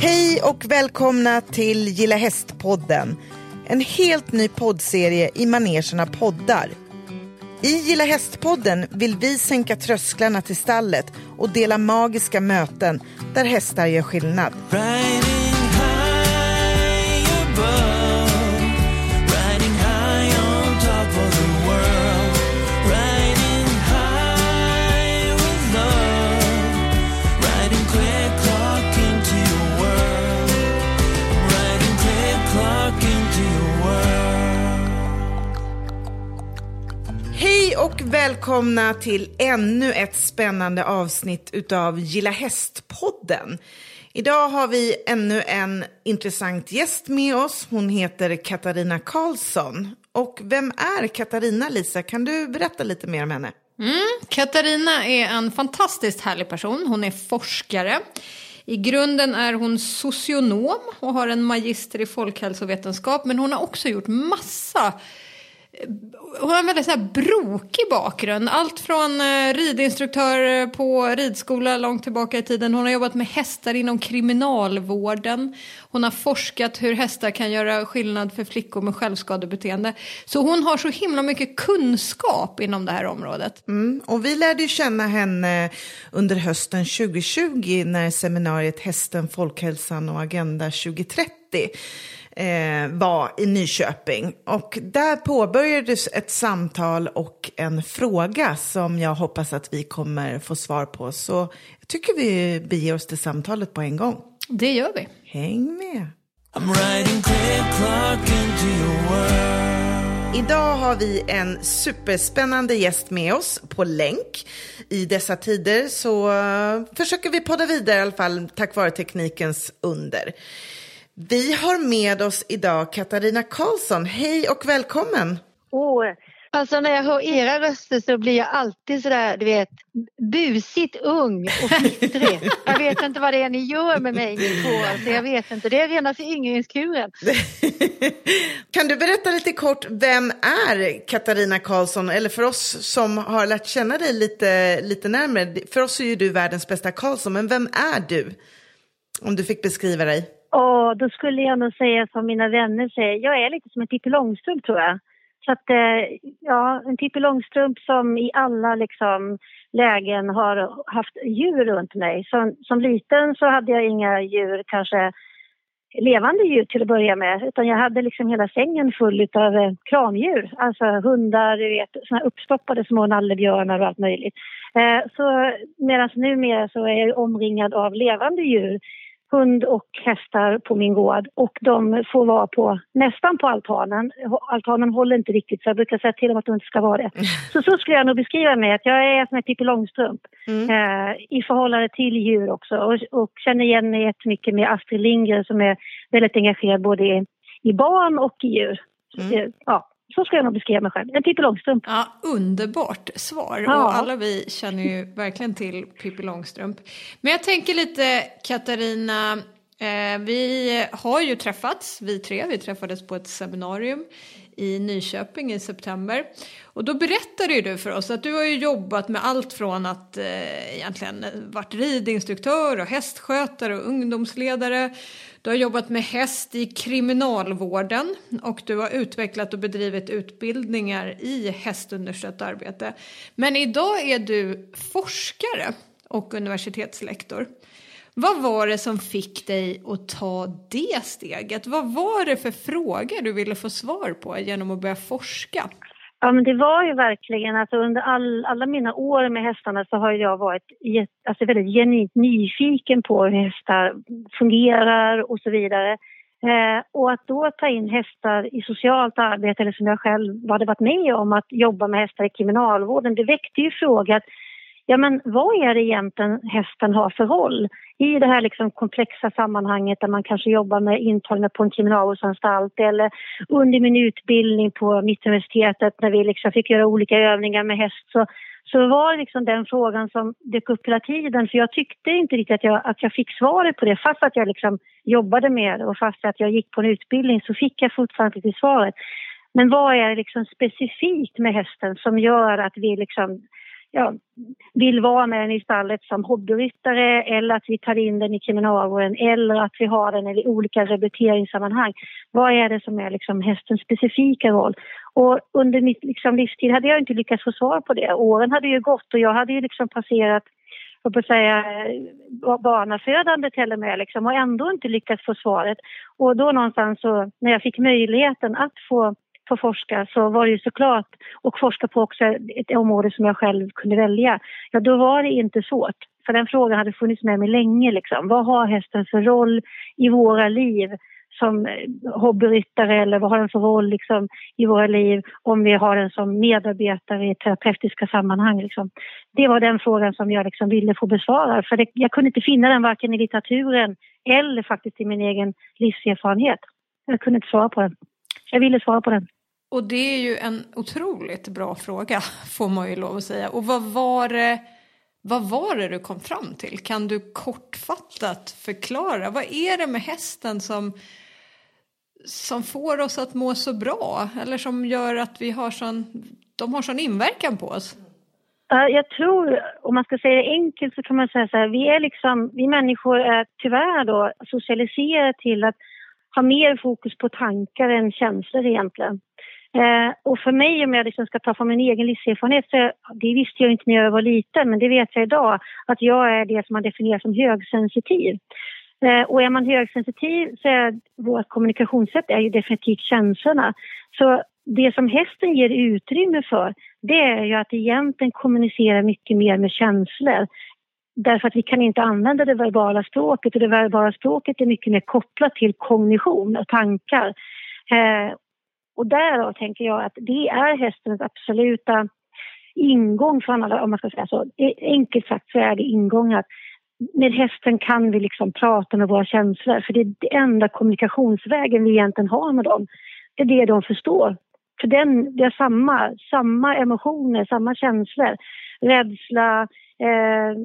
Hej och välkomna till Gilla Hästpodden. En helt ny poddserie i manegen poddar. I Gilla Hästpodden vill vi sänka trösklarna till stallet och dela magiska möten där hästar gör skillnad. Hej välkomna till ännu ett spännande avsnitt utav Gilla Häst-podden. Idag har vi ännu en intressant gäst med oss. Hon heter Katarina Karlsson. Och vem är Katarina, Lisa? Kan du berätta lite mer om henne? Mm, Katarina är en fantastiskt härlig person. Hon är forskare. I grunden är hon socionom och har en magister i folkhälsovetenskap. Men hon har också gjort massa hon har en väldigt så här brokig bakgrund. Allt från eh, ridinstruktör eh, på ridskola långt tillbaka i tiden. Hon har jobbat med hästar inom kriminalvården. Hon har forskat hur hästar kan göra skillnad för flickor med självskadebeteende. Så hon har så himla mycket kunskap inom det här området. Mm, och vi lärde ju känna henne under hösten 2020 när seminariet Hästen, folkhälsan och Agenda 2030 eh, var i Nyköping. Och där påbörjades ett samtal och en fråga som jag hoppas att vi kommer få svar på. Så jag tycker vi beger oss till samtalet på en gång. Det gör vi. Häng med. Idag har vi en superspännande gäst med oss på länk. I dessa tider så försöker vi podda vidare i alla fall tack vare teknikens under. Vi har med oss idag Katarina Karlsson. Hej och välkommen! Oh, alltså när jag hör era röster så blir jag alltid sådär, du vet, busigt ung och fnittrig. jag vet inte vad det är ni gör med mig ni två. Alltså jag vet inte, det är rena föryngringskuren. kan du berätta lite kort, vem är Katarina Karlsson? Eller för oss som har lärt känna dig lite, lite närmare, för oss är ju du världens bästa Karlsson, men vem är du? Om du fick beskriva dig. Och då skulle jag nog säga som mina vänner säger, jag är lite som en Pippi Långstrump tror jag. Så att, eh, ja, en Pippi Långstrump som i alla liksom, lägen har haft djur runt mig. Som, som liten så hade jag inga djur, kanske levande djur till att börja med, utan jag hade liksom hela sängen full av eh, kramdjur. Alltså hundar, du vet, såna uppstoppade små nallebjörnar och allt möjligt. Eh, så medan numera så är jag omringad av levande djur hund och hästar på min gård och de får vara på nästan på altanen. Altanen håller inte riktigt så jag brukar säga till dem att de inte ska vara det. Så så skulle jag nog beskriva mig, att jag är som en Pippi Långstrump mm. eh, i förhållande till djur också och, och känner igen mig jättemycket med Astrid Lindgren som är väldigt engagerad både i, i barn och i djur. Mm. Ja, så ska jag nog beskriva mig själv. En Pippi Långstrump. Ja, underbart svar. Ja. Och alla vi känner ju verkligen till Pippi Långstrump. Men jag tänker lite Katarina, eh, vi har ju träffats, vi tre, vi träffades på ett seminarium i Nyköping i september. Och då berättade ju du för oss att du har ju jobbat med allt från att eh, egentligen varit ridinstruktör och hästskötare och ungdomsledare. Du har jobbat med häst i kriminalvården och du har utvecklat och bedrivit utbildningar i hästunderstött arbete. Men idag är du forskare och universitetslektor. Vad var det som fick dig att ta det steget? Vad var det för frågor du ville få svar på genom att börja forska? Ja, men det var ju verkligen, alltså under all, alla mina år med hästarna så har jag varit alltså väldigt genuint nyfiken på hur hästar fungerar och så vidare. Eh, och att då ta in hästar i socialt arbete, eller som jag själv hade varit med om att jobba med hästar i kriminalvården, det väckte ju frågan ja men vad är det egentligen hästen har för roll? I det här liksom komplexa sammanhanget där man kanske jobbar med intagna på en kriminalvårdsanstalt eller under min utbildning på Mittuniversitetet när vi liksom fick göra olika övningar med häst så, så var det liksom den frågan som dök upp hela tiden. För jag tyckte inte riktigt att jag, att jag fick svaret på det. Fast att jag liksom jobbade med det och fast att jag gick på en utbildning så fick jag fortfarande inte svaret. Men vad är det liksom specifikt med hästen som gör att vi liksom ja, vill vara med den i stallet som hobbyryttare eller att vi tar in den i kriminalvården eller att vi har den i olika rehabiliteringssammanhang. Vad är det som är liksom hästens specifika roll? Och under mitt liksom livstid hade jag inte lyckats få svar på det. Åren hade ju gått och jag hade ju liksom passerat jag på säga, eh, barnafödande till och med liksom, och ändå inte lyckats få svaret. Och då någonstans så, när jag fick möjligheten att få få forska så var det ju såklart, och forska på också ett område som jag själv kunde välja, ja då var det inte svårt. För den frågan hade funnits med mig länge liksom. Vad har hästen för roll i våra liv som eh, hobbyryttare eller vad har den för roll liksom, i våra liv om vi har den som medarbetare i terapeutiska sammanhang. Liksom. Det var den frågan som jag liksom ville få besvara för det, jag kunde inte finna den varken i litteraturen eller faktiskt i min egen livserfarenhet. Jag kunde inte svara på den. Jag ville svara på den. Och det är ju en otroligt bra fråga, får man ju lov att säga. Och vad var det, vad var det du kom fram till? Kan du kortfattat förklara? Vad är det med hästen som, som får oss att må så bra? Eller som gör att vi har sån, de har sån inverkan på oss? Jag tror, om man ska säga det enkelt så kan man säga så här, vi är liksom, vi människor är tyvärr då socialiserade till att ha mer fokus på tankar än känslor egentligen. Eh, och för mig, om jag liksom ska ta från min egen livserfarenhet, så det visste jag inte när jag var liten, men det vet jag idag, att jag är det som man definierar som högsensitiv. Eh, och är man högsensitiv så är vårt kommunikationssätt är ju definitivt känslorna. Så det som hästen ger utrymme för, det är ju att egentligen kommunicera mycket mer med känslor. Därför att vi kan inte använda det verbala språket och det verbala språket är mycket mer kopplat till kognition och tankar. Eh, och därav tänker jag att det är hästens absoluta ingång från alla, om man ska säga så. E, enkelt sagt så är det ingång att med hästen kan vi liksom prata med våra känslor för det är den enda kommunikationsvägen vi egentligen har med dem. Det är det de förstår. För den, det är samma, samma emotioner, samma känslor. Rädsla, eh,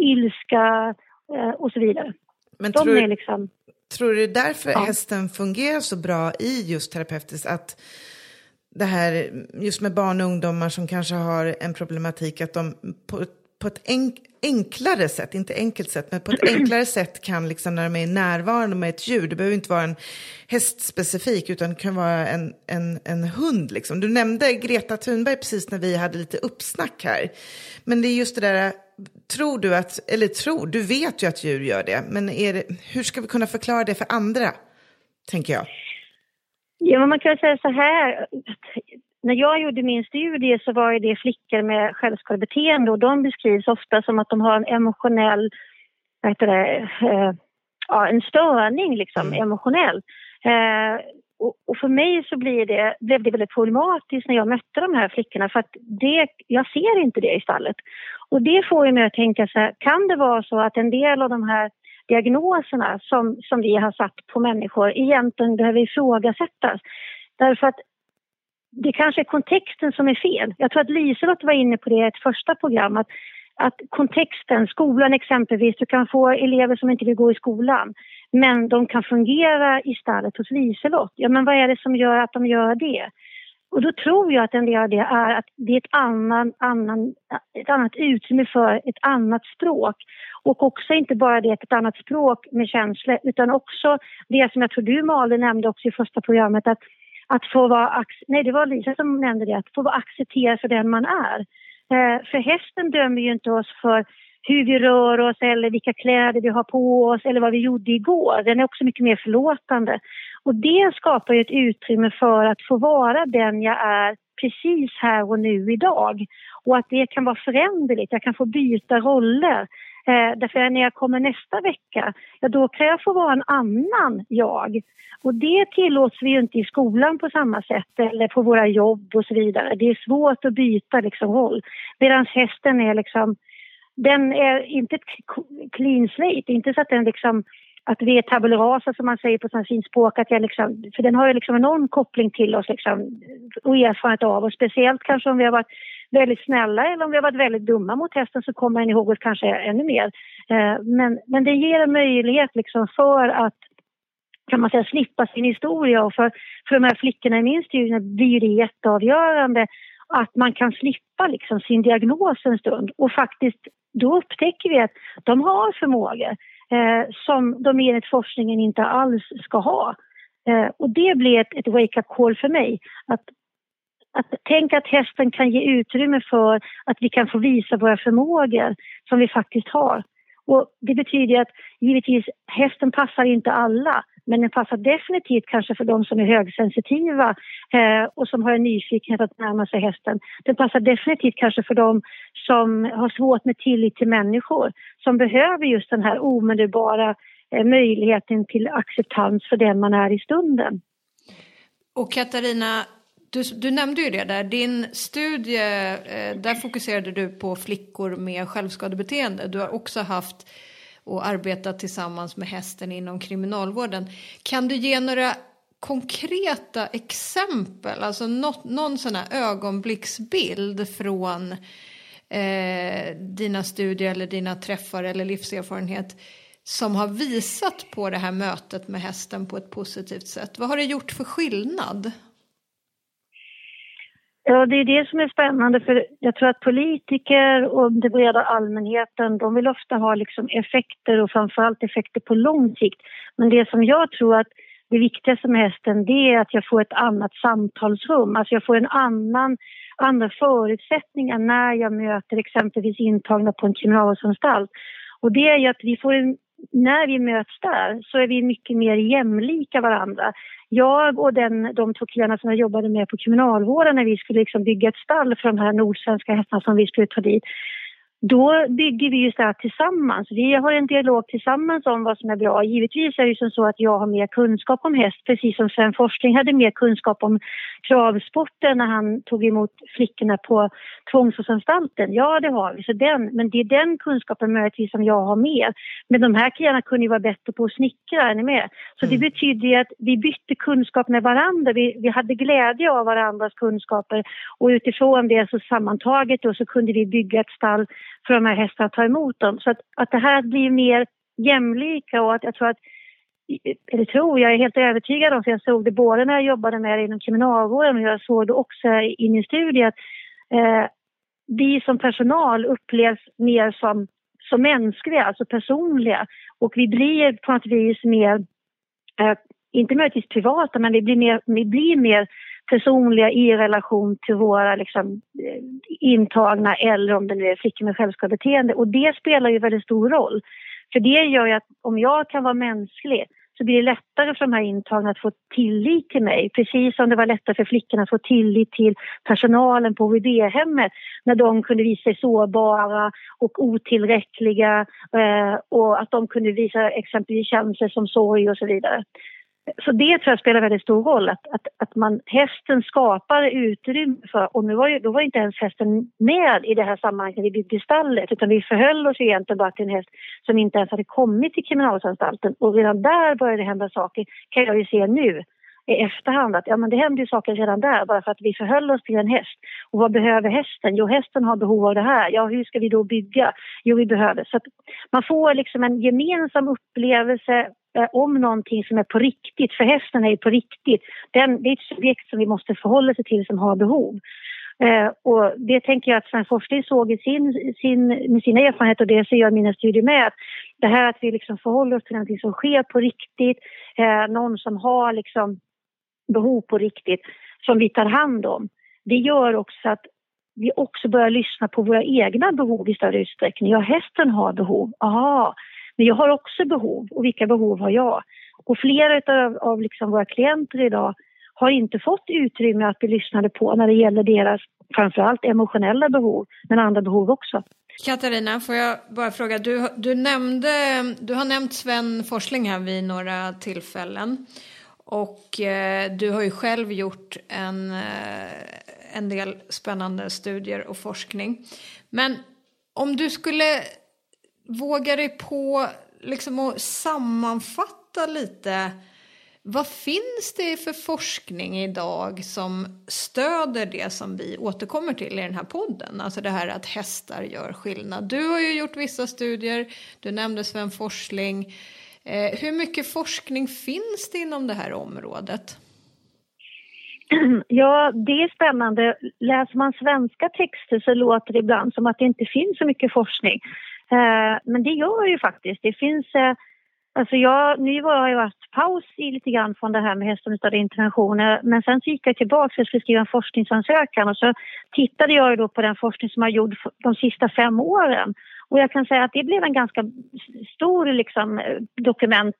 ilska eh, och så vidare. Men de tror, är liksom... Tror du därför ja. hästen fungerar så bra i just terapeutiskt? Att det här just med barn och ungdomar som kanske har en problematik att de på, på ett enk, enklare sätt, inte enkelt sätt, men på ett enklare sätt kan liksom när de är närvarande med ett djur, det behöver inte vara en hästspecifik utan det kan vara en, en, en hund. Liksom. Du nämnde Greta Thunberg precis när vi hade lite uppsnack här. Men det är just det där tror du att, eller tror, du vet ju att djur gör det, men det, hur ska vi kunna förklara det för andra, tänker jag? Ja, man kan säga så här, när jag gjorde min studie så var det flickor med självskadebeteende och de beskrivs ofta som att de har en emotionell, vad heter det, eh, ja, en störning liksom, mm. emotionell. Eh, och, och, för mig så blir det, blev det väldigt problematiskt när jag mötte de här flickorna för att det, jag ser inte det i stallet. Och det får mig att tänka så här, kan det vara så att en del av de här diagnoserna som, som vi har satt på människor egentligen behöver ifrågasättas? Därför att det kanske är kontexten som är fel. Jag tror att Liselott var inne på det i ett första program, att, att kontexten, skolan exempelvis, du kan få elever som inte vill gå i skolan men de kan fungera i stallet hos Liselott. Ja, men vad är det som gör att de gör det? Och då tror jag att en del av det är att det är ett, annan, annan, ett annat utrymme för ett annat språk. Och också inte bara det ett annat språk med känslor utan också det som jag tror du Malin nämnde också i första programmet att, att få vara, nej det var Lisa som nämnde det, att få vara accepterad för den man är. Eh, för hästen dömer ju inte oss för hur vi rör oss eller vilka kläder vi har på oss eller vad vi gjorde igår. Den är också mycket mer förlåtande. Och det skapar ju ett utrymme för att få vara den jag är precis här och nu idag. Och att det kan vara föränderligt, jag kan få byta roller. Eh, därför när jag kommer nästa vecka, ja då kan jag få vara en annan jag. Och det tillåts vi ju inte i skolan på samma sätt eller på våra jobb och så vidare. Det är svårt att byta liksom roll. Medan hästen är liksom den är inte ett clean slate, inte så att den liksom att vi är tabula rasa som man säger på sånt fint språk, att jag liksom, för den har ju liksom enorm koppling till oss liksom, och erfarenhet av oss. Speciellt kanske om vi har varit väldigt snälla eller om vi har varit väldigt dumma mot hästen så kommer den ihåg oss kanske ännu mer. Eh, men, men det ger en möjlighet liksom för att kan man säga slippa sin historia och för, för de här flickorna i min studie blir det jätteavgörande att man kan slippa liksom sin diagnos en stund och faktiskt då upptäcker vi att de har förmågor eh, som de enligt forskningen inte alls ska ha. Eh, och det blir ett, ett wake-up call för mig. Att, att tänk att hästen kan ge utrymme för att vi kan få visa våra förmågor som vi faktiskt har. Och det betyder att givetvis hästen passar inte alla men den passar definitivt kanske för de som är högsensitiva eh, och som har en nyfikenhet att närma sig hästen. Den passar definitivt kanske för de som har svårt med tillit till människor som behöver just den här omedelbara eh, möjligheten till acceptans för den man är i stunden. Och Katarina, du, du, nämnde ju det där, din studie, eh, där fokuserade du på flickor med självskadebeteende. Du har också haft och arbetat tillsammans med hästen inom kriminalvården. Kan du ge några konkreta exempel, alltså något, någon sån här ögonblicksbild från eh, dina studier eller dina träffar eller livserfarenhet som har visat på det här mötet med hästen på ett positivt sätt? Vad har det gjort för skillnad? Ja, det är det som är spännande för jag tror att politiker och den breda allmänheten de vill ofta ha liksom effekter och framförallt effekter på lång sikt. Men det som jag tror att det viktigaste med hästen det är att jag får ett annat samtalsrum, alltså jag får en annan, andra förutsättningar när jag möter exempelvis intagna på en kriminalvårdsanstalt. Och det är ju att vi får en när vi möts där så är vi mycket mer jämlika varandra. Jag och den, de två killarna som jag jobbade med på kriminalvården när vi skulle liksom bygga ett stall för de här nordsvenska hästarna som vi skulle ta dit då bygger vi just det här tillsammans. Vi har en dialog tillsammans om vad som är bra. Givetvis är det som så att jag har mer kunskap om häst, precis som Sven Forsling hade mer kunskap om travsporten när han tog emot flickorna på tvångsvårdsanstalten. Ja, det har vi. Så den, men det är den kunskapen möjligtvis som jag har mer. Men de här killarna kunde ju vara bättre på att snickra, är ni med? Så mm. det betyder ju att vi bytte kunskap med varandra. Vi, vi hade glädje av varandras kunskaper och utifrån det så sammantaget då så kunde vi bygga ett stall för de här hästarna att ta emot dem. Så att, att det här blir mer jämlika och att jag tror att eller tror, jag är helt övertygad om, för jag såg det både när jag jobbade med det inom kriminalvården och jag såg det också i min studie att eh, vi som personal upplevs mer som, som mänskliga, alltså personliga. Och vi blir på något vis mer, eh, inte möjligtvis privata, men vi blir mer, vi blir mer personliga i relation till våra liksom, eh, intagna eller om det nu är flickor med självskadebeteende. Och det spelar ju väldigt stor roll. För det gör ju att om jag kan vara mänsklig så blir det lättare för de här intagna att få tillit till mig. Precis som det var lättare för flickorna att få tillit till personalen på HVB-hemmet när de kunde visa sig sårbara och otillräckliga eh, och att de kunde visa exempelvis känslor som sorg och så vidare. Så det tror jag spelar väldigt stor roll, att, att, att man, hästen skapar utrymme för, och nu var ju, då var inte ens hästen med i det här sammanhanget när vi byggde stallet utan vi förhöll oss egentligen bara till en häst som inte ens hade kommit till kriminalvårdsanstalten och redan där började det hända saker, kan jag ju se nu i efterhand att ja, men det hände ju saker redan där bara för att vi förhöll oss till en häst. Och vad behöver hästen? Jo, hästen har behov av det här. Ja, hur ska vi då bygga? Jo, vi behöver. Så att man får liksom en gemensam upplevelse Eh, om någonting som är på riktigt, för hästen är ju på riktigt. Den, det är ett subjekt som vi måste förhålla sig till som har behov. Eh, och det tänker jag att Sven Forsling såg i sin, sin, med sina erfarenheter och det ser jag i mina studier med. Att det här att vi liksom förhåller oss till någonting som sker på riktigt, eh, någon som har liksom behov på riktigt, som vi tar hand om. Det gör också att vi också börjar lyssna på våra egna behov i större utsträckning. Ja, hästen har behov. Aha, men jag har också behov och vilka behov har jag? Och flera av, av liksom våra klienter idag har inte fått utrymme att bli lyssnade på när det gäller deras framförallt emotionella behov, men andra behov också. Katarina, får jag bara fråga, du, du, nämnde, du har nämnt Sven Forsling här vid några tillfällen och eh, du har ju själv gjort en, eh, en del spännande studier och forskning. Men om du skulle våga dig på liksom att sammanfatta lite vad finns det för forskning idag som stöder det som vi återkommer till i den här podden? Alltså det här att hästar gör skillnad. Du har ju gjort vissa studier, du nämnde Sven Forsling. Eh, hur mycket forskning finns det inom det här området? Ja, det är spännande. Läser man svenska texter så låter det ibland som att det inte finns så mycket forskning. Eh, men det gör ju faktiskt. Det finns eh, Alltså jag, nu har jag haft paus i lite grann från det här med hästomstörda interventioner men sen så gick jag tillbaka för att skulle skriva en forskningsansökan och så tittade jag då på den forskning som har gjorts de sista fem åren. Och jag kan säga att det blev en ganska stor liksom, eh, dokument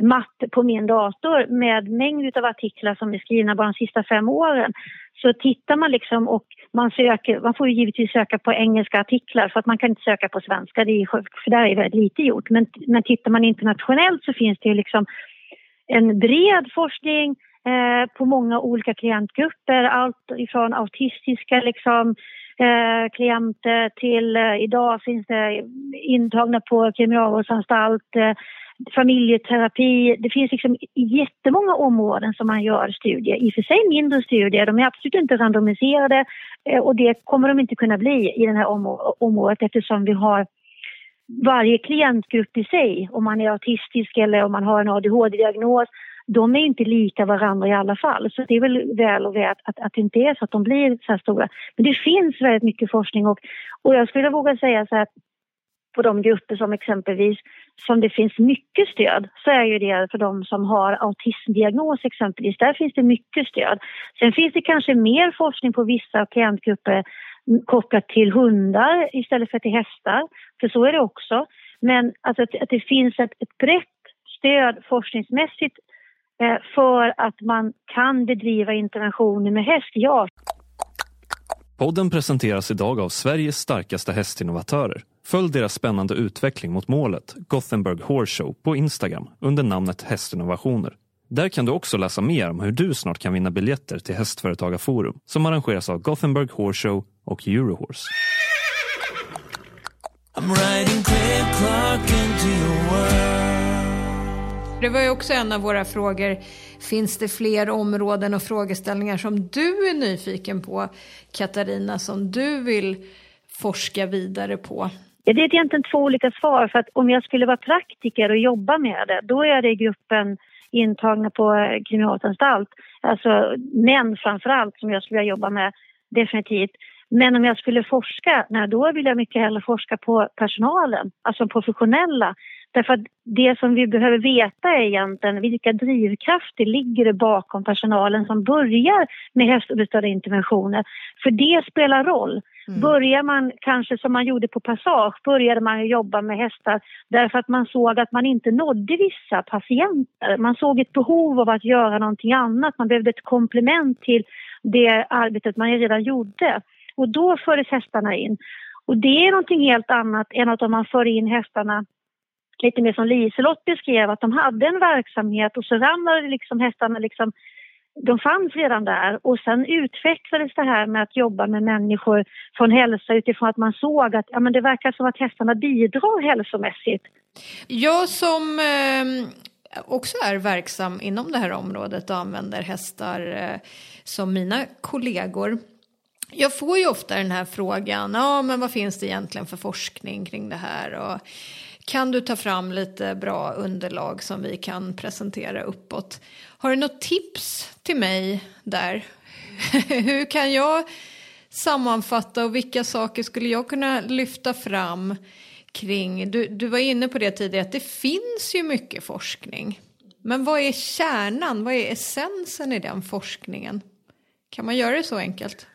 matte på min dator med mängd av artiklar som är skrivna bara de sista fem åren. Så tittar man liksom och man söker, man får ju givetvis söka på engelska artiklar för att man kan inte söka på svenska, det är, för där är väldigt lite gjort. Men, men tittar man internationellt så finns det ju liksom en bred forskning eh, på många olika klientgrupper, allt ifrån autistiska liksom, eh, klienter till eh, idag finns det intagna på kriminalvårdsanstalt, eh, familjeterapi. Det finns liksom jättemånga områden som man gör studier. I och för sig mindre studier, de är absolut inte randomiserade eh, och det kommer de inte kunna bli i det här området eftersom vi har varje klientgrupp i sig, om man är autistisk eller om man har en ADHD-diagnos, de är inte lika varandra i alla fall. Så det är väl väl och väl att, att det inte är så att de blir så här stora. Men det finns väldigt mycket forskning och, och jag skulle våga säga så här att på de grupper som exempelvis som det finns mycket stöd så är ju det för de som har autismdiagnos exempelvis. Där finns det mycket stöd. Sen finns det kanske mer forskning på vissa klientgrupper kopplat till hundar istället för till hästar. För så är det också. Men alltså att, att det finns ett, ett brett stöd forskningsmässigt för att man kan bedriva interventioner med häst, ja. Podden presenteras idag av Sveriges starkaste hästinnovatörer. Följ deras spännande utveckling mot målet, Gothenburg Horse Show, på Instagram under namnet Hästinnovationer. Där kan du också läsa mer om hur du snart kan vinna biljetter till Hästföretagarforum som arrangeras av Gothenburg Horse Show och Eurohorse. Det var ju också en av våra frågor. Finns det fler områden och frågeställningar som du är nyfiken på, Katarina, som du vill forska vidare på? Ja, det är egentligen två olika svar. För att om jag skulle vara praktiker och jobba med det, då är det i gruppen intagna på kriminalanstalt. Alltså män framför allt som jag skulle vilja jobba med, definitivt. Men om jag skulle forska, nej, då vill jag mycket hellre forska på personalen, alltså professionella. Därför att det som vi behöver veta är egentligen vilka drivkrafter ligger det bakom personalen som börjar med hästunderstödda interventioner. För det spelar roll. Mm. Börjar man kanske som man gjorde på Passage, började man jobba med hästar därför att man såg att man inte nådde vissa patienter. Man såg ett behov av att göra någonting annat, man behövde ett komplement till det arbetet man redan gjorde. Och då fördes hästarna in. Och det är någonting helt annat än att om man för in hästarna lite mer som Liselott beskrev, att de hade en verksamhet och så ramlade liksom hästarna liksom de fanns redan där och sen utvecklades det här med att jobba med människor från hälsa utifrån att man såg att ja, men det verkar som att hästarna bidrar hälsomässigt. Jag som eh, också är verksam inom det här området och använder hästar eh, som mina kollegor. Jag får ju ofta den här frågan, ja men vad finns det egentligen för forskning kring det här? Och kan du ta fram lite bra underlag som vi kan presentera uppåt? Har du något tips till mig där? Hur kan jag sammanfatta och vilka saker skulle jag kunna lyfta fram kring, du, du var inne på det tidigare, att det finns ju mycket forskning. Men vad är kärnan, vad är essensen i den forskningen? Kan man göra det så enkelt?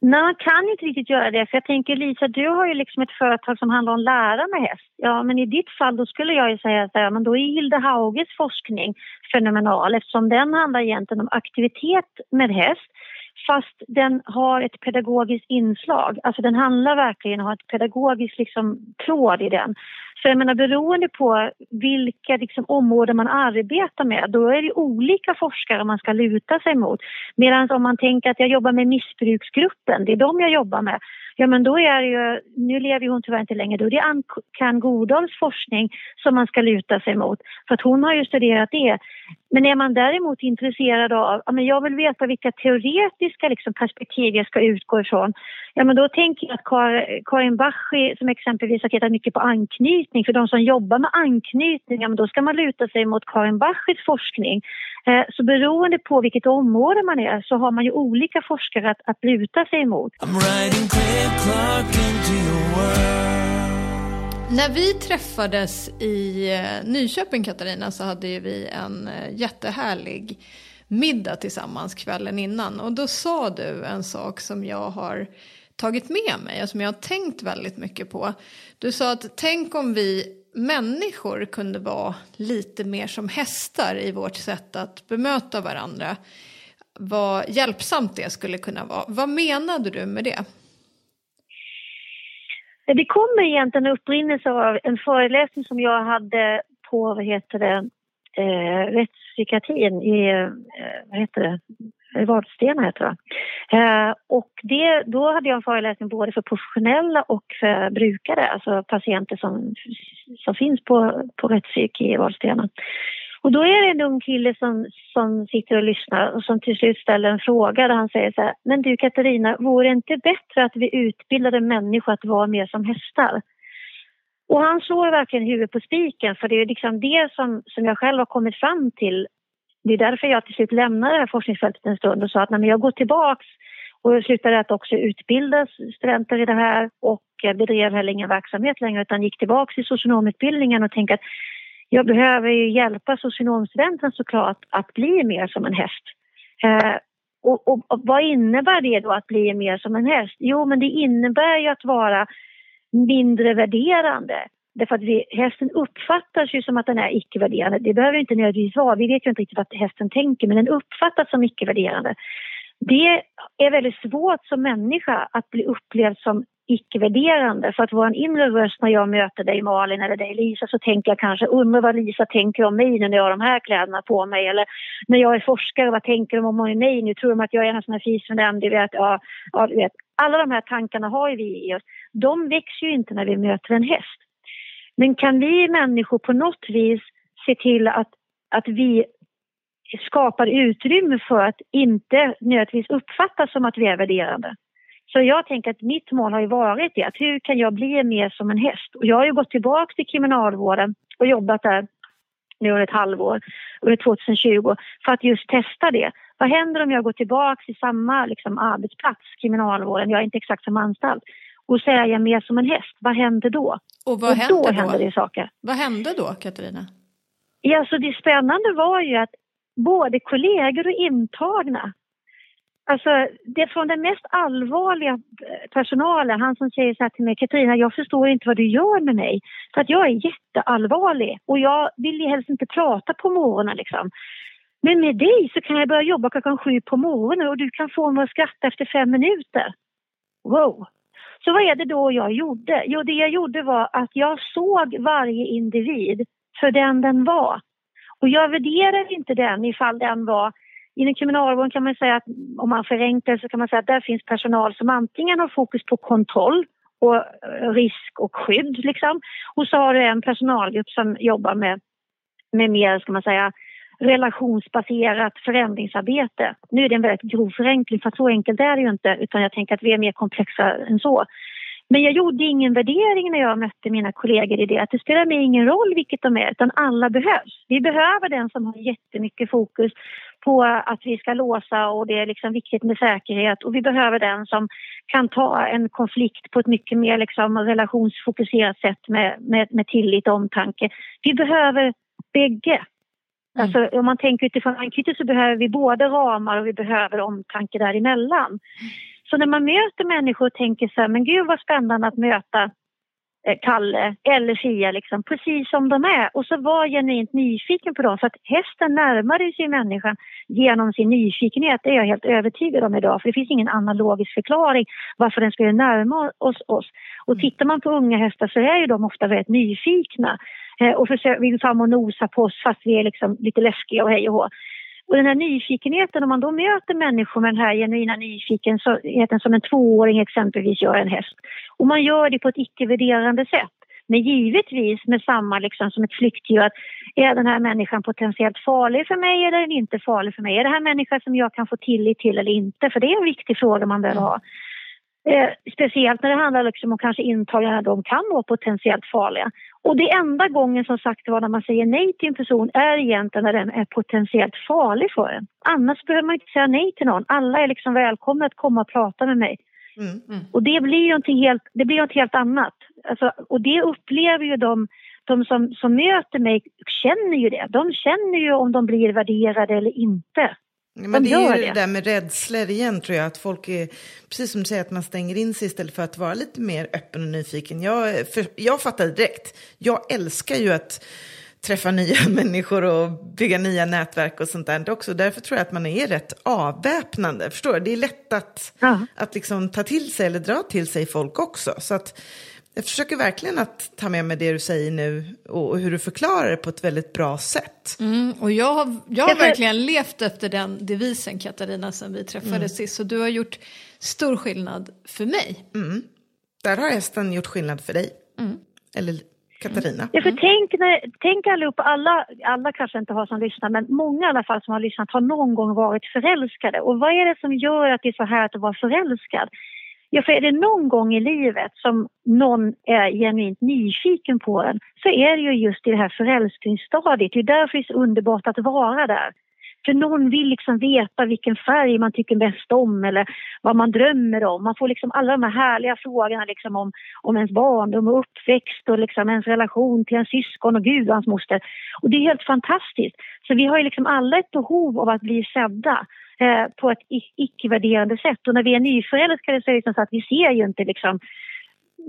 Nej, man kan inte riktigt göra det. För jag tänker Lisa, du har ju liksom ett företag som handlar om lära med häst. Ja, men i ditt fall då skulle jag ju säga att ja, men då är Hilde Hauges forskning fenomenal eftersom den handlar egentligen om aktivitet med häst fast den har ett pedagogiskt inslag. Alltså den handlar verkligen om ett pedagogiskt liksom, tråd i den. Så jag menar beroende på vilka liksom, områden man arbetar med då är det olika forskare man ska luta sig mot. Medan om man tänker att jag jobbar med missbruksgruppen, det är de jag jobbar med, ja men då är det ju, nu lever hon tyvärr inte längre, då är Ann Godals forskning som man ska luta sig mot. För att hon har ju studerat det. Men är man däremot intresserad av, ja men jag vill veta vilka teoretiska liksom, perspektiv jag ska utgå ifrån, ja men då tänker jag att Karin Bachi som exempelvis har tittat mycket på anknytning. För de som jobbar med anknytning, ja, men då ska man luta sig mot Karin Bachis forskning. Eh, så beroende på vilket område man är så har man ju olika forskare att, att luta sig emot. När vi träffades i eh, Nyköping, Katarina, så hade ju vi en eh, jättehärlig middag tillsammans kvällen innan. Och då sa du en sak som jag har tagit med mig och som jag har tänkt väldigt mycket på. Du sa att tänk om vi människor kunde vara lite mer som hästar i vårt sätt att bemöta varandra. Vad hjälpsamt det skulle kunna vara. Vad menade du med det? Det kommer egentligen upprinnelse av en föreläsning som jag hade på, vad heter det, eh, rättspsykiatrin i, eh, vad heter det, Vadstena heter det. Eh, och det, då hade jag en föreläsning både för professionella och för brukare, alltså patienter som, som finns på, på rättspsyk i Vadstena. Och då är det en ung kille som, som sitter och lyssnar och som till slut ställer en fråga där han säger så här, men du Katarina, vore det inte bättre att vi utbildade människor att vara mer som hästar? Och han slår verkligen huvudet på spiken för det är liksom det som, som jag själv har kommit fram till. Det är därför jag till slut lämnade det här forskningsfältet en stund och sa att när jag går tillbaks och slutade att också utbilda studenter i det här och eh, bedrev heller ingen verksamhet längre utan gick tillbaks till socionomutbildningen och tänkte att jag behöver ju hjälpa socionomstudenten såklart att bli mer som en häst. Eh, och, och, och, vad innebär det då att bli mer som en häst? Jo, men det innebär ju att vara mindre värderande. Därför att vi, hästen uppfattas ju som att den är icke-värderande. Det behöver inte nödvändigtvis vara. Vi vet ju inte riktigt vad hästen tänker, men den uppfattas som icke-värderande. Det är väldigt svårt som människa att bli upplevd som icke-värderande. För att vår inre röst när jag möter dig Malin eller dig Lisa så tänker jag kanske undrar vad Lisa tänker om mig när jag har de här kläderna på mig. Eller när jag är forskare, vad tänker de om mig nu? Tror de att jag är en sån här fisförnämnd? vet, ja, ja, du vet. Alla de här tankarna har ju vi i oss. De växer ju inte när vi möter en häst. Men kan vi människor på något vis se till att, att vi skapar utrymme för att inte nödvändigtvis uppfattas som att vi är värderande. Så jag tänker att mitt mål har ju varit det, att hur kan jag bli mer som en häst? Och jag har ju gått tillbaka till kriminalvården och jobbat där nu under ett halvår, under 2020, för att just testa det. Vad händer om jag går tillbaka till samma liksom, arbetsplats, kriminalvården, jag är inte exakt som anstalt, och så är jag mer som en häst, vad händer då? Och vad och händer då? då? händer det saker. Vad hände då, Katarina? Ja, så det spännande var ju att både kollegor och intagna Alltså, det är från den mest allvarliga eh, personalen, han som säger så här till mig, Katarina, jag förstår inte vad du gör med mig. För att jag är jätteallvarlig och jag vill ju helst inte prata på morgonen liksom. Men med dig så kan jag börja jobba klockan sju på morgonen och du kan få mig att skratta efter fem minuter. Wow! Så vad är det då jag gjorde? Jo, det jag gjorde var att jag såg varje individ för den den var. Och jag värderar inte den ifall den var Inom kriminalvården kan man säga att om man förenklar så kan man säga att där finns personal som antingen har fokus på kontroll och eh, risk och skydd liksom. Och så har du en personalgrupp som jobbar med, med mer, ska man säga, relationsbaserat förändringsarbete. Nu är det en väldigt grov förenkling för så enkelt är det ju inte utan jag tänker att vi är mer komplexa än så. Men jag gjorde ingen värdering när jag mötte mina kollegor i det att det spelar mig ingen roll vilket de är utan alla behövs. Vi behöver den som har jättemycket fokus på att vi ska låsa och det är liksom viktigt med säkerhet och vi behöver den som kan ta en konflikt på ett mycket mer liksom relationsfokuserat sätt med, med, med tillit och omtanke. Vi behöver bägge. Mm. Alltså, om man tänker utifrån anknytning så behöver vi både ramar och vi behöver omtanke däremellan. Mm. Så när man möter människor och tänker så här, men gud vad spännande att möta Eh, Kalle eller Fia, liksom, precis som de är. Och så var genuint nyfiken på dem. För att hästen närmade sig människan genom sin nyfikenhet. Det är jag helt övertygad om idag. För det finns ingen analogisk förklaring varför den skulle närma oss. oss. Och mm. tittar man på unga hästar så är ju de ofta väldigt nyfikna. Eh, och försöker, vill fram och nosa på oss fast vi är liksom lite läskiga och hej och hå. Och den här nyfikenheten, om man då möter människor med den här genuina nyfikenheten som en tvååring exempelvis gör en häst. Och man gör det på ett icke-värderande sätt. Men givetvis med samma liksom som ett flyktdjur att är den här människan potentiellt farlig för mig eller är den inte farlig för mig? Är det här människan som jag kan få tillit till eller inte? För det är en viktig fråga man behöver ha. Eh, speciellt när det handlar liksom om kanske intagna när de kan vara potentiellt farliga. Och det enda gången som sagt var när man säger nej till en person är egentligen när den är potentiellt farlig för en. Annars behöver man inte säga nej till någon. Alla är liksom välkomna att komma och prata med mig. Mm. Mm. Och det blir ju helt, det blir något helt annat. Alltså, och det upplever ju de, de som, som möter mig, känner ju det. De känner ju om de blir värderade eller inte. Men det är ju det. det där med rädslor igen tror jag, att folk är, precis som du säger, att man stänger in sig istället för att vara lite mer öppen och nyfiken. Jag, för, jag fattade direkt, jag älskar ju att träffa nya människor och bygga nya nätverk och sånt där också. Därför tror jag att man är rätt avväpnande, förstår du? Det är lätt att, ja. att liksom ta till sig eller dra till sig folk också. Så att jag försöker verkligen att ta med mig det du säger nu och hur du förklarar det på ett väldigt bra sätt. Mm, och jag har, jag har verkligen levt efter den devisen Katarina sen vi träffades mm. sist. Så du har gjort stor skillnad för mig. Mm. Där har hästen gjort skillnad för dig. Mm. Eller Katarina. Ja, för tänk, när, tänk allihopa, alla, alla kanske inte har som lyssnar, men många i alla fall som har lyssnat har någon gång varit förälskade. Och vad är det som gör att det är så här att vara förälskad? Ja, för är det någon gång i livet som någon är genuint nyfiken på en så är det ju just i det här förälskningsstadiet. Det är därför det är så underbart att vara där. För någon vill liksom veta vilken färg man tycker bäst om eller vad man drömmer om. Man får liksom alla de här härliga frågorna liksom om, om ens barndom och uppväxt och liksom ens relation till en syskon och gud och hans moster. Och det är helt fantastiskt. Så vi har ju liksom alla ett behov av att bli sedda eh, på ett icke-värderande sätt. Och när vi är nyförälskade så är det som liksom så att vi ser ju inte liksom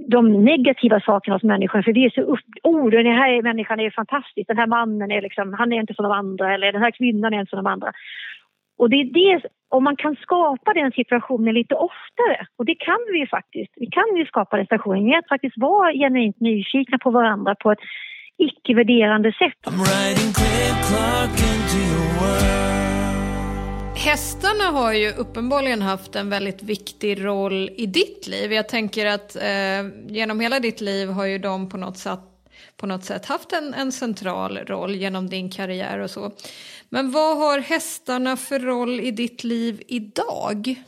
de negativa sakerna hos människan för vi är så upp... Oh, den här människan är fantastisk, den här mannen är liksom, han är inte som de andra eller den här kvinnan är inte som de andra. Och det är det, om man kan skapa den situationen lite oftare, och det kan vi ju faktiskt, vi kan ju skapa den situationen med att faktiskt vara genuint nyfikna på varandra på ett icke-värderande sätt. Hästarna har ju uppenbarligen haft en väldigt viktig roll i ditt liv. Jag tänker att eh, genom hela ditt liv har ju de på något sätt, på något sätt haft en, en central roll genom din karriär och så. Men vad har hästarna för roll i ditt liv idag?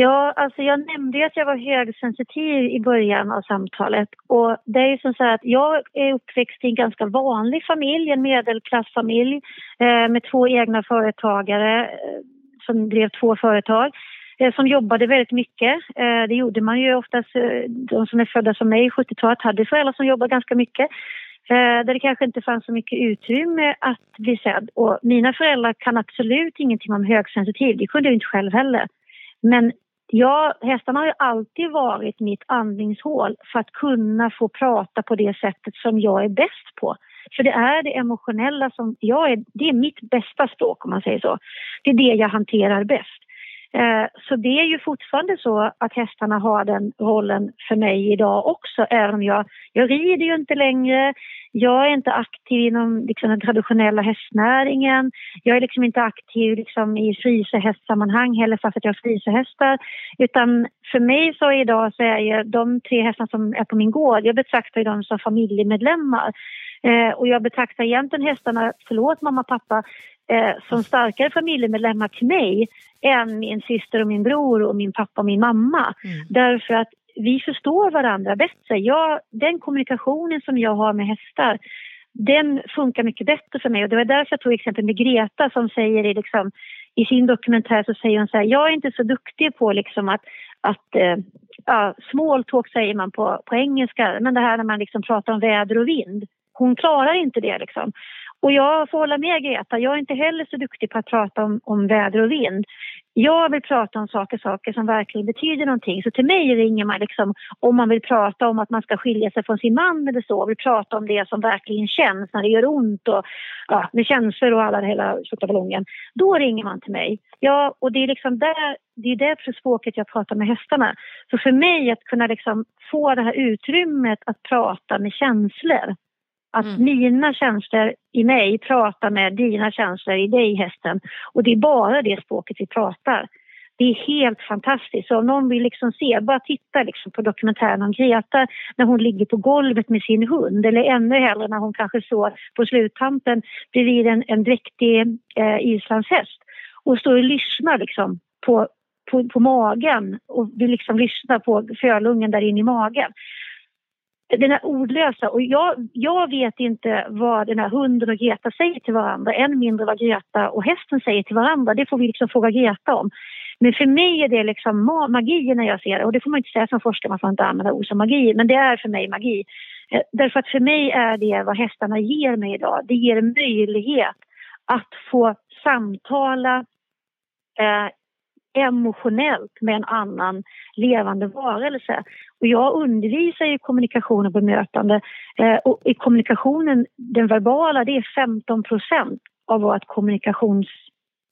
Ja, alltså jag nämnde ju att jag var högsensitiv i början av samtalet. Och det är ju som så att jag är uppväxt i en ganska vanlig familj, en medelklassfamilj eh, med två egna företagare eh, som drev två företag eh, som jobbade väldigt mycket. Eh, det gjorde man ju oftast, eh, de som är födda som mig, 70-talet, hade föräldrar som jobbade ganska mycket. Eh, där det kanske inte fanns så mycket utrymme att bli sedd. Och mina föräldrar kan absolut ingenting om högsensitiv, det kunde jag inte själv heller. Men Ja, hästarna har ju alltid varit mitt andningshål för att kunna få prata på det sättet som jag är bäst på. För det är det emotionella som jag är, det är mitt bästa språk om man säger så. Det är det jag hanterar bäst. Eh, så det är ju fortfarande så att hästarna har den rollen för mig idag också, även om jag, jag rider ju inte längre, jag är inte aktiv inom liksom, den traditionella hästnäringen. Jag är liksom inte aktiv liksom, i frisehästsammanhang heller fast att jag har frisehästar. Utan för mig så idag så är jag, de tre hästarna som är på min gård, jag betraktar dem som familjemedlemmar. Eh, och jag betraktar egentligen hästarna, förlåt mamma och pappa, eh, som starkare familjemedlemmar till mig än min syster och min bror och min pappa och min mamma. Mm. Därför att vi förstår varandra bättre. Jag, den kommunikationen som jag har med hästar, den funkar mycket bättre för mig. Och det var därför jag tog exempel med Greta som säger i, liksom, i sin dokumentär så säger hon så här, jag är inte så duktig på liksom att, att eh, ja, small talk säger man på, på engelska, men det här när man liksom pratar om väder och vind. Hon klarar inte det liksom. Och jag får hålla med Greta, jag är inte heller så duktig på att prata om, om väder och vind. Jag vill prata om saker, saker som verkligen betyder någonting. Så till mig ringer man liksom om man vill prata om att man ska skilja sig från sin man eller så. Vill prata om det som verkligen känns när det gör ont och ja, med känslor och alla hela ballongen. Då ringer man till mig. Ja, och det är liksom där, det är därför språket jag pratar med hästarna. Så för mig att kunna liksom få det här utrymmet att prata med känslor att mm. mina känslor i mig pratar med dina känslor i dig hästen. Och det är bara det språket vi pratar. Det är helt fantastiskt. Så om någon vill liksom se, bara titta liksom på dokumentären om Greta när hon ligger på golvet med sin hund eller ännu hellre när hon kanske står på sluttampen bredvid en, en dräktig eh, islandshäst och står och lyssnar liksom på på, på magen och vi liksom lyssnar på fölungen där inne i magen den är ordlösa och jag, jag vet inte vad den här hunden och Greta säger till varandra, än mindre vad Greta och hästen säger till varandra. Det får vi liksom fråga Greta om. Men för mig är det liksom magi när jag ser det och det får man inte säga som forskare, man får inte använda ord som magi, men det är för mig magi. Eh, därför att för mig är det vad hästarna ger mig idag. Det ger möjlighet att få samtala eh, emotionellt med en annan levande varelse. Och jag undervisar i kommunikation och bemötande eh, och i kommunikationen, den verbala, det är 15 procent av vårt kommunikations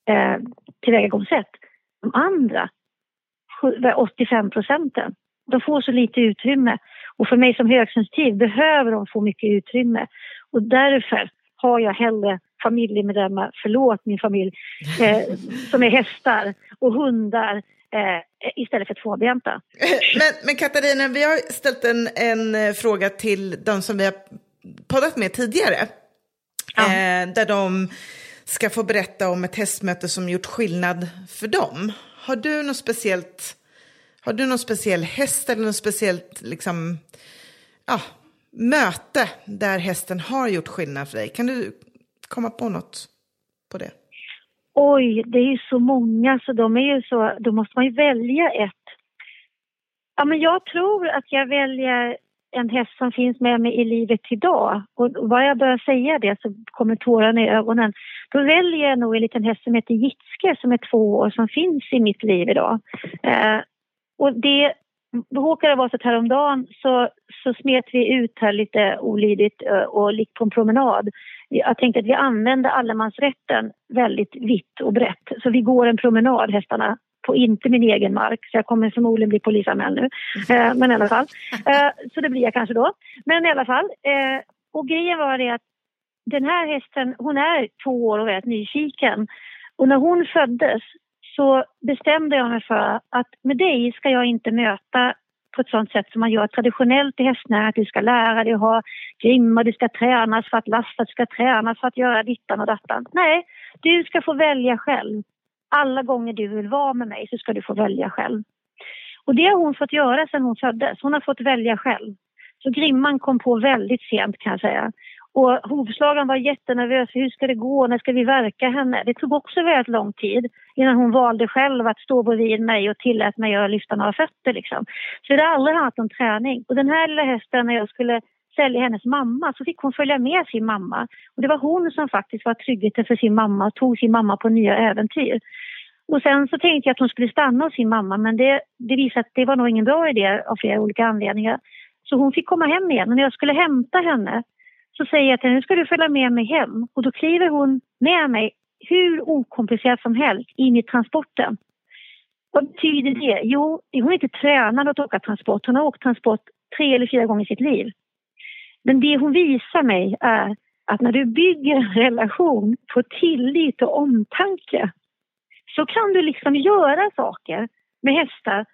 eh, tillvägagångssätt. De andra 85 eh, procenten, de får så lite utrymme. Och för mig som högsensitiv behöver de få mycket utrymme. Och därför har jag hellre familjemedlemmar, förlåt min familj, eh, som är hästar och hundar eh, istället för tvåbenta. Men, men Katarina, vi har ställt en, en eh, fråga till de som vi har poddat med tidigare. Ja. Eh, där de ska få berätta om ett hästmöte som gjort skillnad för dem. Har du något speciellt, har du någon speciell häst eller något speciellt liksom, ja, möte där hästen har gjort skillnad för dig? Kan du komma på något på det? Oj, det är ju så många så de är ju så, då måste man ju välja ett. Ja, men jag tror att jag väljer en häst som finns med mig i livet idag. Och bara jag börjar säga det så kommer tårarna i ögonen. Då väljer jag nog en liten häst som heter Jitske som är två år som finns i mitt liv idag. Eh, och det råkade vara så att häromdagen så, så smet vi ut här lite olydigt och gick på en promenad. Jag tänkte att vi använder allemansrätten väldigt vitt och brett. Så vi går en promenad, hästarna, på inte min egen mark. Så jag kommer förmodligen bli polisanmäld nu. Eh, men i alla fall. Eh, så det blir jag kanske då. Men i alla fall. Eh, och grejen var det att den här hästen, hon är två år och väldigt nyfiken. Och när hon föddes så bestämde jag mig för att med dig ska jag inte möta på ett sånt sätt som man gör traditionellt i hästnäringen. Att du ska lära dig att ha grimma, du ska tränas för att lasta, du ska tränas för att göra dittan och dattan. Nej, du ska få välja själv. Alla gånger du vill vara med mig så ska du få välja själv. Och det har hon fått göra sedan hon föddes. Hon har fått välja själv. Så grimman kom på väldigt sent kan jag säga. Och hovslagaren var jättenervös. Hur ska det gå? När ska vi verka henne? Det tog också väldigt lång tid innan hon valde själv att stå bredvid mig och tillät mig att lyfta några fötter. Liksom. Så det har aldrig haft någon träning. Och den här lilla hästen, när jag skulle sälja hennes mamma så fick hon följa med sin mamma. Och det var hon som faktiskt var tryggheten för sin mamma och tog sin mamma på nya äventyr. Och sen så tänkte jag att hon skulle stanna hos sin mamma men det, det visade att det var nog ingen bra idé av flera olika anledningar. Så hon fick komma hem igen och när jag skulle hämta henne så säger jag till henne, nu ska du följa med mig hem. Och då kliver hon med mig hur okomplicerat som helst in i transporten. Vad betyder det? Jo, hon är inte tränad att åka transport. Hon har åkt transport tre eller fyra gånger i sitt liv. Men det hon visar mig är att när du bygger en relation på tillit och omtanke så kan du liksom göra saker med hästar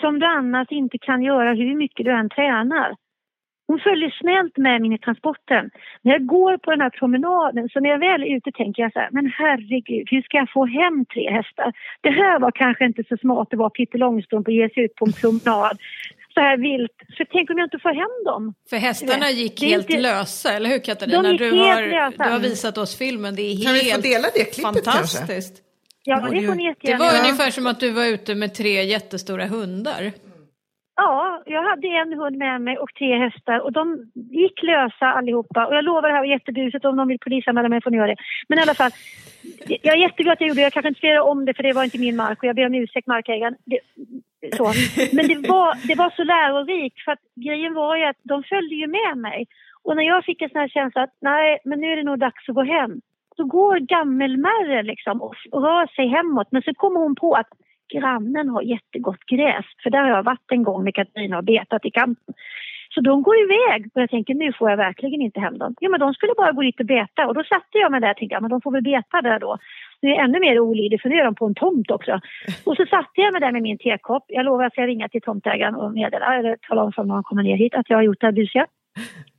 som du annars inte kan göra hur mycket du än tränar. Hon följer snällt med mig i transporten. När jag går på den här promenaden, så när jag väl är ute tänker jag så här, men herregud, hur ska jag få hem tre hästar? Det här var kanske inte så smart att vara Pippi Långstrump och ge sig ut på en promenad så här vilt. För tänk om jag inte får hem dem? För hästarna gick helt inte... lösa, eller hur Katarina? De gick du, har, lösa. du har visat oss filmen, det är helt kan vi få dela det klippet, fantastiskt. Kanske? Ja, det får ni jättegärna Det var ungefär som att du var ute med tre jättestora hundar. Ja, jag hade en hund med mig och tre hästar och de gick lösa allihopa. Och jag lovar det här var jättebusigt om någon vill polisanmäla mig får ni göra det. Men i alla fall, jag är jätteglad att jag gjorde det. Jag kanske inte ska göra om det för det var inte min mark och jag ber om ursäkt markägaren. Det, så. Men det var, det var så lärorikt för att grejen var ju att de följde ju med mig. Och när jag fick en sån här känsla att nej, men nu är det nog dags att gå hem. Då går gammelmärren liksom och, och rör sig hemåt. Men så kommer hon på att grannen har jättegott gräs. För där har jag varit en gång med Katarina och betat i kanten. Så de går iväg och jag tänker nu får jag verkligen inte hem dem. Ja men de skulle bara gå dit och beta och då satte jag mig där och tänkte ja, men de får väl beta där då. Nu är jag ännu mer olydig för nu är de på en tomt också. Och så satte jag mig där med min tekopp. Jag lovar att jag ringer till tomtägaren och meddela eller tala om för när han kommer ner hit att jag har gjort det här busiga.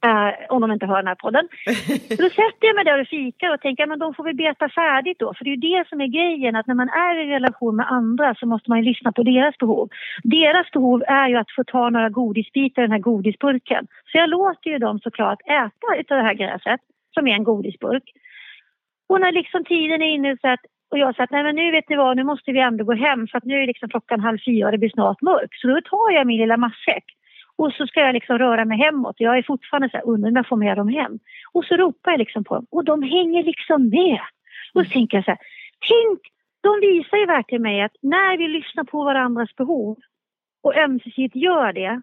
Uh, om de inte hör den här podden. Så då sätter jag mig där och fikar och tänker att de får väl beta färdigt då. För det är ju det som är grejen, att när man är i relation med andra så måste man ju lyssna på deras behov. Deras behov är ju att få ta några godisbitar i den här godisburken. Så jag låter ju dem såklart äta utav det här gräset, som är en godisburk. Och när liksom tiden är inne så att och jag sa att nej men nu vet ni vad, nu måste vi ändå gå hem för att nu är liksom klockan halv fyra och det blir snart mörkt. Så då tar jag min lilla matsäck och så ska jag liksom röra mig hemåt. Jag är fortfarande så här, undrar om jag får med dem hem. Och så ropar jag liksom på dem och de hänger liksom med. Och så tänker jag så här, tänk, de visar ju verkligen mig att när vi lyssnar på varandras behov och ömsesidigt gör det,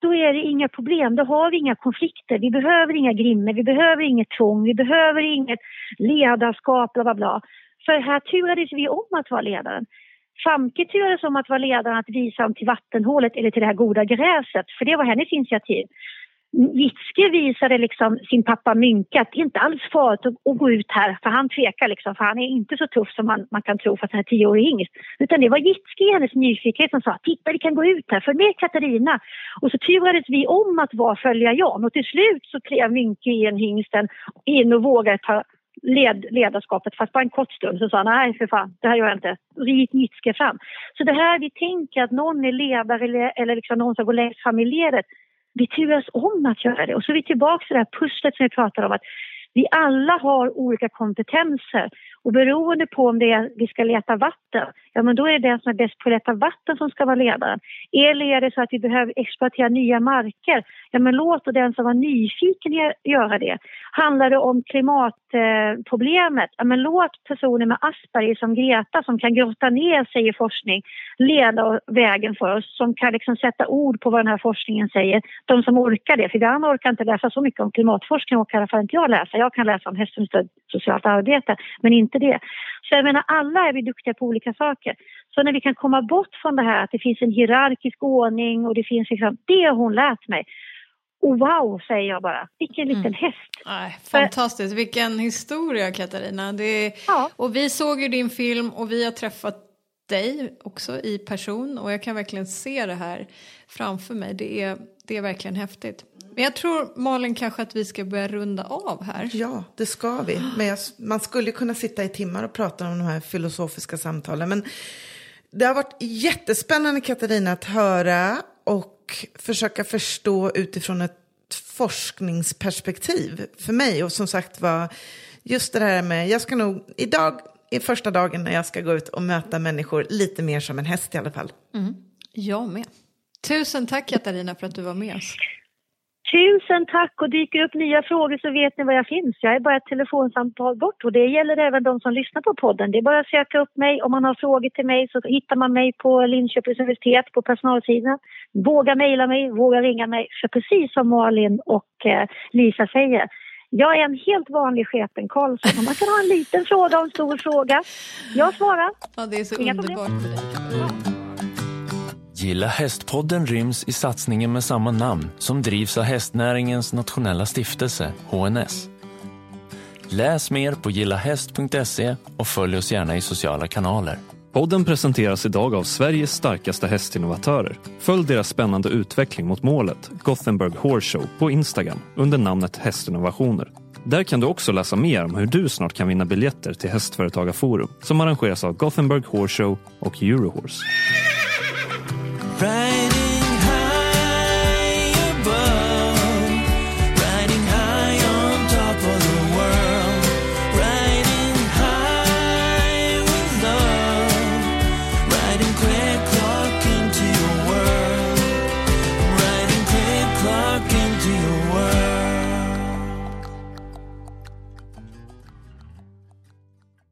då är det inga problem. Då har vi inga konflikter. Vi behöver inga grimmer, vi behöver inget tvång, vi behöver inget ledarskap, bla bla bla. För här turades vi om att vara ledaren. Famke turades om att vara ledaren att visa dem till vattenhålet eller till det här goda gräset, för det var hennes initiativ. Jitske visade liksom sin pappa Mynke att det är inte alls farligt att, gå ut här för han tvekar liksom för han är inte så tuff som man, man kan tro för att han är tioårig hingst. Utan det var Jitske i hennes nyfikenhet som sa titta vi kan gå ut här, följ med Katarina. Och så turades vi om att vara följa Jan och till slut så klev Mynke i en hingsten in och vågade ta led, ledarskapet fast bara en kort stund så sa han nej för fan det här gör jag inte. Och så gick Jitske fram. Så det här vi tänker att någon är ledare eller, eller liksom någon som går längst fram i ledet vi turas om att göra det. Och så är vi tillbaka till det här pusslet som vi pratade om att vi alla har olika kompetenser och beroende på om det är vi ska leta vatten, ja men då är det den som är bäst på att leta vatten som ska vara ledaren. Eller är det så att vi behöver exploatera nya marker, ja men låt då den som var nyfiken göra det. Handlar det om klimatproblemet, ja men låt personer med Asperger som Greta som kan grotta ner sig i forskning leda vägen för oss, som kan liksom sätta ord på vad den här forskningen säger. De som orkar det, för vi andra orkar inte läsa så mycket om klimatforskning och i alla fall inte jag läsa. Jag kan läsa om hästunderstödd socialt arbete, men inte det. Så jag menar, alla är vi duktiga på olika saker. Så när vi kan komma bort från det här att det finns en hierarkisk ordning och det finns liksom, det har hon lärt mig. Och wow, säger jag bara. Vilken liten mm. häst. Aj, fantastiskt, vilken historia Katarina. Det, ja. Och vi såg ju din film och vi har träffat dig också i person och jag kan verkligen se det här framför mig. Det är, det är verkligen häftigt. Men jag tror Malin kanske att vi ska börja runda av här. Ja, det ska vi. Men jag, man skulle kunna sitta i timmar och prata om de här filosofiska samtalen. Men det har varit jättespännande Katarina att höra och försöka förstå utifrån ett forskningsperspektiv för mig. Och som sagt var, just det här med, jag ska nog, idag är första dagen när jag ska gå ut och möta människor lite mer som en häst i alla fall. Mm. Jag med. Tusen tack Katarina för att du var med oss. Tusen tack och dyker upp nya frågor så vet ni var jag finns. Jag är bara ett telefonsamtal bort och det gäller även de som lyssnar på podden. Det är bara att söka upp mig. Om man har frågor till mig så hittar man mig på Linköpings universitet på personalsidan. Våga mejla mig, våga ringa mig. För precis som Malin och eh, Lisa säger, jag är en helt vanlig sketen Karlsson. Man kan ha en liten fråga och en stor fråga. Jag svarar. Ja, det är så Inga underbart med dig. Gilla hästpodden ryms i satsningen med samma namn som drivs av hästnäringens nationella stiftelse, HNS. Läs mer på gillahäst.se och följ oss gärna i sociala kanaler. Podden presenteras idag av Sveriges starkaste hästinnovatörer. Följ deras spännande utveckling mot målet, Gothenburg Horse Show, på Instagram under namnet Hästinnovationer. Där kan du också läsa mer om hur du snart kan vinna biljetter till Hästföretagarforum som arrangeras av Gothenburg Horse Show och Eurohorse right